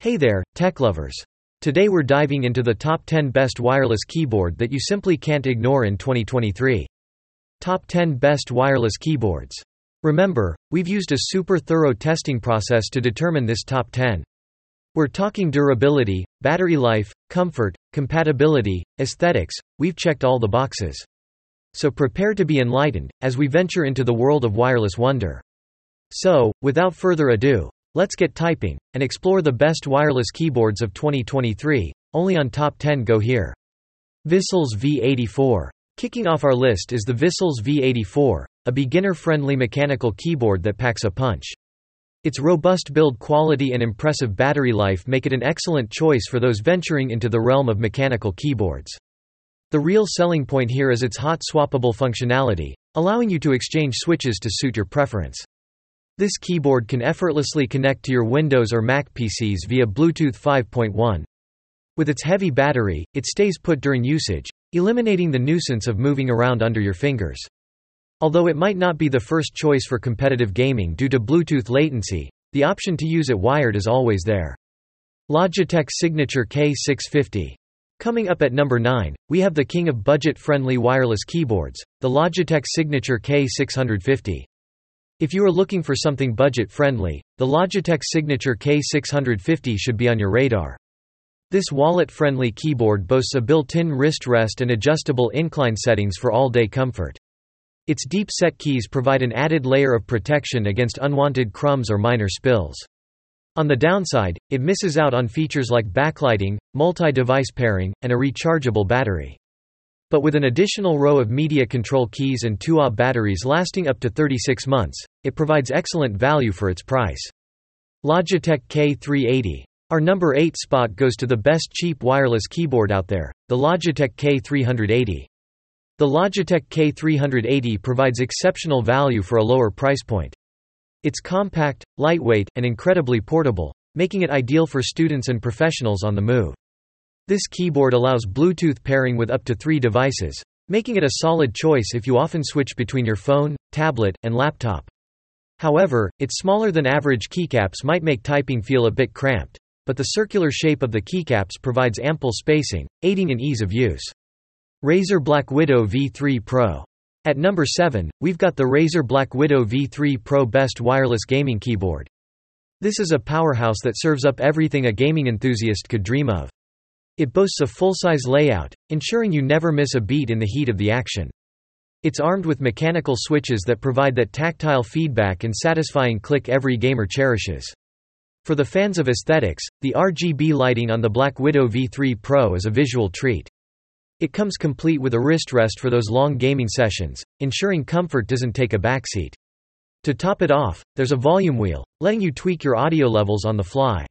Hey there, tech lovers. Today we're diving into the top 10 best wireless keyboard that you simply can't ignore in 2023. Top 10 best wireless keyboards. Remember, we've used a super thorough testing process to determine this top 10. We're talking durability, battery life, comfort, compatibility, aesthetics, we've checked all the boxes. So prepare to be enlightened, as we venture into the world of wireless wonder. So, without further ado, let's get typing, and explore the best wireless keyboards of 2023, only on Top 10 Go here. Vissles V84. Kicking off our list is the Vissles V84, a beginner-friendly mechanical keyboard that packs a punch. Its robust build quality and impressive battery life make it an excellent choice for those venturing into the realm of mechanical keyboards. The real selling point here is its hot swappable functionality, allowing you to exchange switches to suit your preference. This keyboard can effortlessly connect to your Windows or Mac PCs via Bluetooth 5.1. With its heavy battery, it stays put during usage, eliminating the nuisance of moving around under your fingers. Although it might not be the first choice for competitive gaming due to Bluetooth latency, the option to use it wired is always there. Logitech Signature K650 Coming up at number 9, we have the king of budget-friendly wireless keyboards, the Logitech Signature K650. If you are looking for something budget-friendly, the Logitech Signature K650 should be on your radar. This wallet-friendly keyboard boasts a built-in wrist rest and adjustable incline settings for all-day comfort. Its deep-set keys provide an added layer of protection against unwanted crumbs or minor spills. On the downside, it misses out on features like backlighting, multi-device pairing, and a rechargeable battery. But with an additional row of media control keys and 2Ah batteries lasting up to 36 months, it provides excellent value for its price. Logitech K380. Our number 8 spot goes to the best cheap wireless keyboard out there, the Logitech K380. The Logitech K380 provides exceptional value for a lower price point. It's compact, lightweight, and incredibly portable, making it ideal for students and professionals on the move. This keyboard allows Bluetooth pairing with up to three devices, making it a solid choice if you often switch between your phone, tablet, and laptop. However, its smaller than average keycaps might make typing feel a bit cramped, but the circular shape of the keycaps provides ample spacing, aiding in ease of use. Razer Black Widow V3 Pro at number 7, we've got the Razer Black Widow V3 Pro Best Wireless Gaming Keyboard. This is a powerhouse that serves up everything a gaming enthusiast could dream of. It boasts a full-size layout, ensuring you never miss a beat in the heat of the action. It's armed with mechanical switches that provide that tactile feedback and satisfying click every gamer cherishes. For the fans of aesthetics, the RGB lighting on the Black Widow V3 Pro is a visual treat. It comes complete with a wrist rest for those long gaming sessions, ensuring comfort doesn't take a backseat. To top it off, there's a volume wheel, letting you tweak your audio levels on the fly.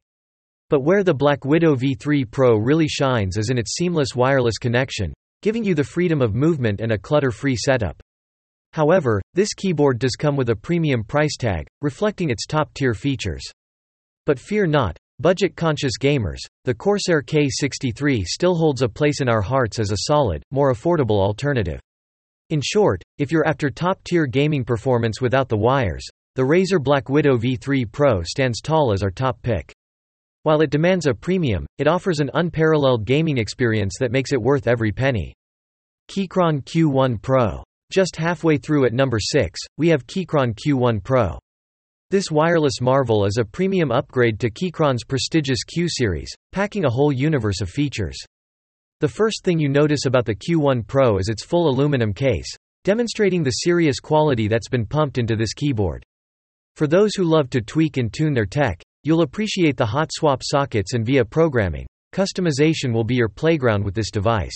But where the Black Widow V3 Pro really shines is in its seamless wireless connection, giving you the freedom of movement and a clutter-free setup. However, this keyboard does come with a premium price tag, reflecting its top-tier features. But fear not, Budget-conscious gamers, the Corsair K63 still holds a place in our hearts as a solid, more affordable alternative. In short, if you're after top-tier gaming performance without the wires, the Razer Black Widow V3 Pro stands tall as our top pick. While it demands a premium, it offers an unparalleled gaming experience that makes it worth every penny. Keychron Q1 Pro. Just halfway through at number 6, we have Keychron Q1 Pro. This wireless marvel is a premium upgrade to Keychron's prestigious Q series, packing a whole universe of features. The first thing you notice about the Q1 Pro is its full aluminum case, demonstrating the serious quality that's been pumped into this keyboard. For those who love to tweak and tune their tech, you'll appreciate the hot swap sockets and via programming. Customization will be your playground with this device.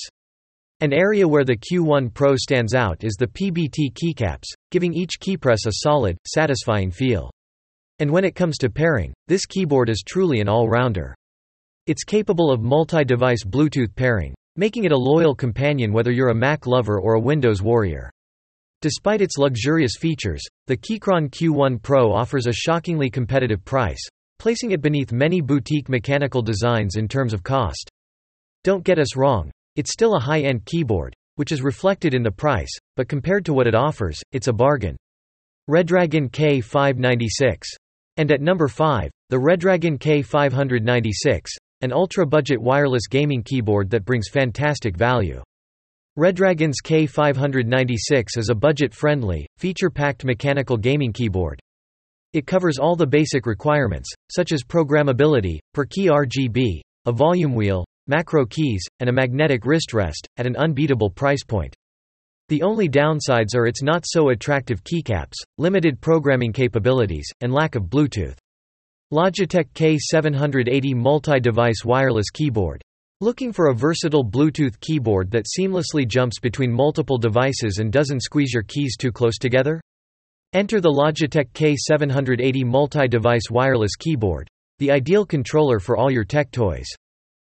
An area where the Q1 Pro stands out is the PBT keycaps, giving each keypress a solid, satisfying feel. And when it comes to pairing, this keyboard is truly an all-rounder. It's capable of multi-device Bluetooth pairing, making it a loyal companion whether you're a Mac lover or a Windows warrior. Despite its luxurious features, the Keychron Q1 Pro offers a shockingly competitive price, placing it beneath many boutique mechanical designs in terms of cost. Don't get us wrong, it's still a high-end keyboard, which is reflected in the price, but compared to what it offers, it's a bargain. Redragon K596 And at number 5, the Redragon K596, an ultra-budget wireless gaming keyboard that brings fantastic value. Redragon's K596 is a budget-friendly, feature-packed mechanical gaming keyboard. It covers all the basic requirements, such as programmability, per-key RGB, a volume wheel, macro keys, and a magnetic wrist rest, at an unbeatable price point. The only downsides are its not-so-attractive keycaps, limited programming capabilities, and lack of Bluetooth. Logitech K780 Multi-Device Wireless Keyboard. Looking for a versatile Bluetooth keyboard that seamlessly jumps between multiple devices and doesn't squeeze your keys too close together? Enter the Logitech K780 Multi-Device Wireless Keyboard, the ideal controller for all your tech toys.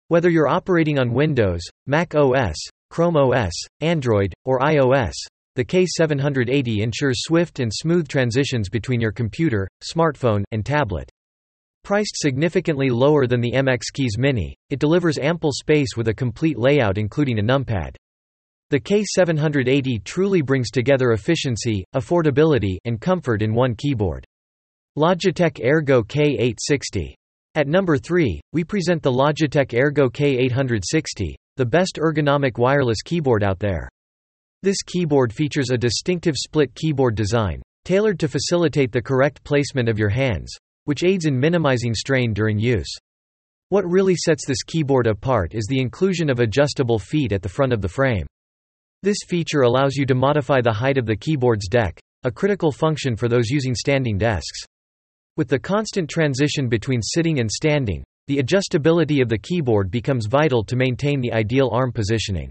Whether you're operating on Windows, Mac OS, Chrome OS, Android, or iOS, the K780 ensures swift and smooth transitions between your computer, smartphone, and tablet. Priced significantly lower than the MX Keys Mini, it delivers ample space with a complete layout including a numpad. The K780 truly brings together efficiency, affordability, and comfort in one keyboard. Logitech Ergo K860. At number 3, we present the Logitech Ergo K860, the best ergonomic wireless keyboard out there. This keyboard features a distinctive split keyboard design, tailored to facilitate the correct placement of your hands, which aids in minimizing strain during use. What really sets this keyboard apart is the inclusion of adjustable feet at the front of the frame. This feature allows you to modify the height of the keyboard's deck, a critical function for those using standing desks. With the constant transition between sitting and standing, the adjustability of the keyboard becomes vital to maintain the ideal arm positioning.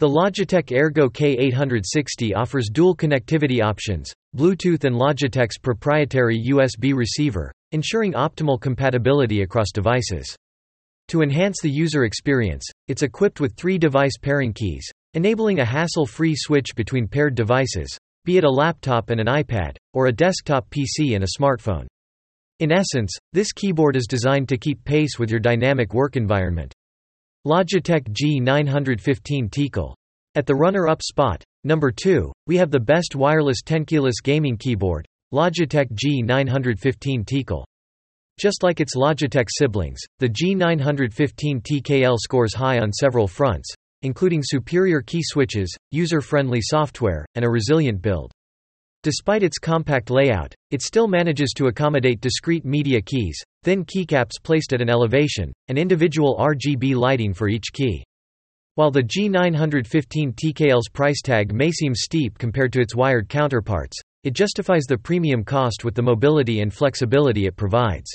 The Logitech Ergo K860 offers dual connectivity options, Bluetooth and Logitech's proprietary USB receiver, ensuring optimal compatibility across devices. To enhance the user experience, it's equipped with three device pairing keys, enabling a hassle-free switch between paired devices, be it a laptop and an iPad, or a desktop PC and a smartphone. In essence, this keyboard is designed to keep pace with your dynamic work environment. Logitech G915 Tikal. At the runner-up spot, number 2, we have the best wireless tenkeyless gaming keyboard, Logitech G915 Tikal. Just like its Logitech siblings, the G915 TKL scores high on several fronts, including superior key switches, user-friendly software, and a resilient build. Despite its compact layout, it still manages to accommodate discrete media keys, thin keycaps placed at an elevation, and individual RGB lighting for each key. While the G915 TKL's price tag may seem steep compared to its wired counterparts, it justifies the premium cost with the mobility and flexibility it provides.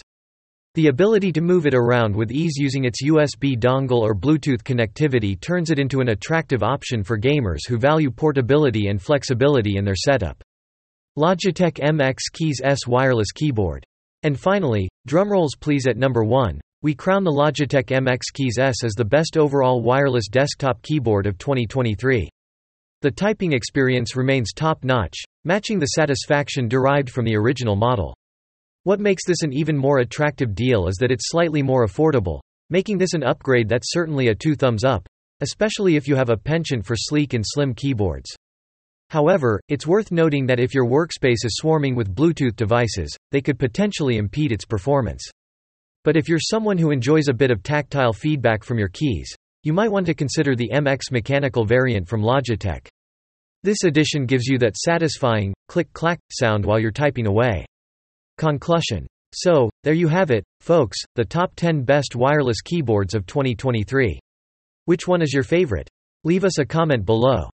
The ability to move it around with ease using its USB dongle or Bluetooth connectivity turns it into an attractive option for gamers who value portability and flexibility in their setup. Logitech MX Keys S wireless keyboard. And finally, drumrolls please at number 1, we crown the Logitech MX Keys S as the best overall wireless desktop keyboard of 2023. The typing experience remains top-notch, matching the satisfaction derived from the original model. What makes this an even more attractive deal is that it's slightly more affordable, making this an upgrade that's certainly a two thumbs up, especially if you have a penchant for sleek and slim keyboards. However, it's worth noting that if your workspace is swarming with Bluetooth devices, they could potentially impede its performance. But if you're someone who enjoys a bit of tactile feedback from your keys, you might want to consider the MX mechanical variant from Logitech. This edition gives you that satisfying, click-clack, sound while you're typing away. Conclusion. So, there you have it, folks, the top 10 best wireless keyboards of 2023. Which one is your favorite? Leave us a comment below.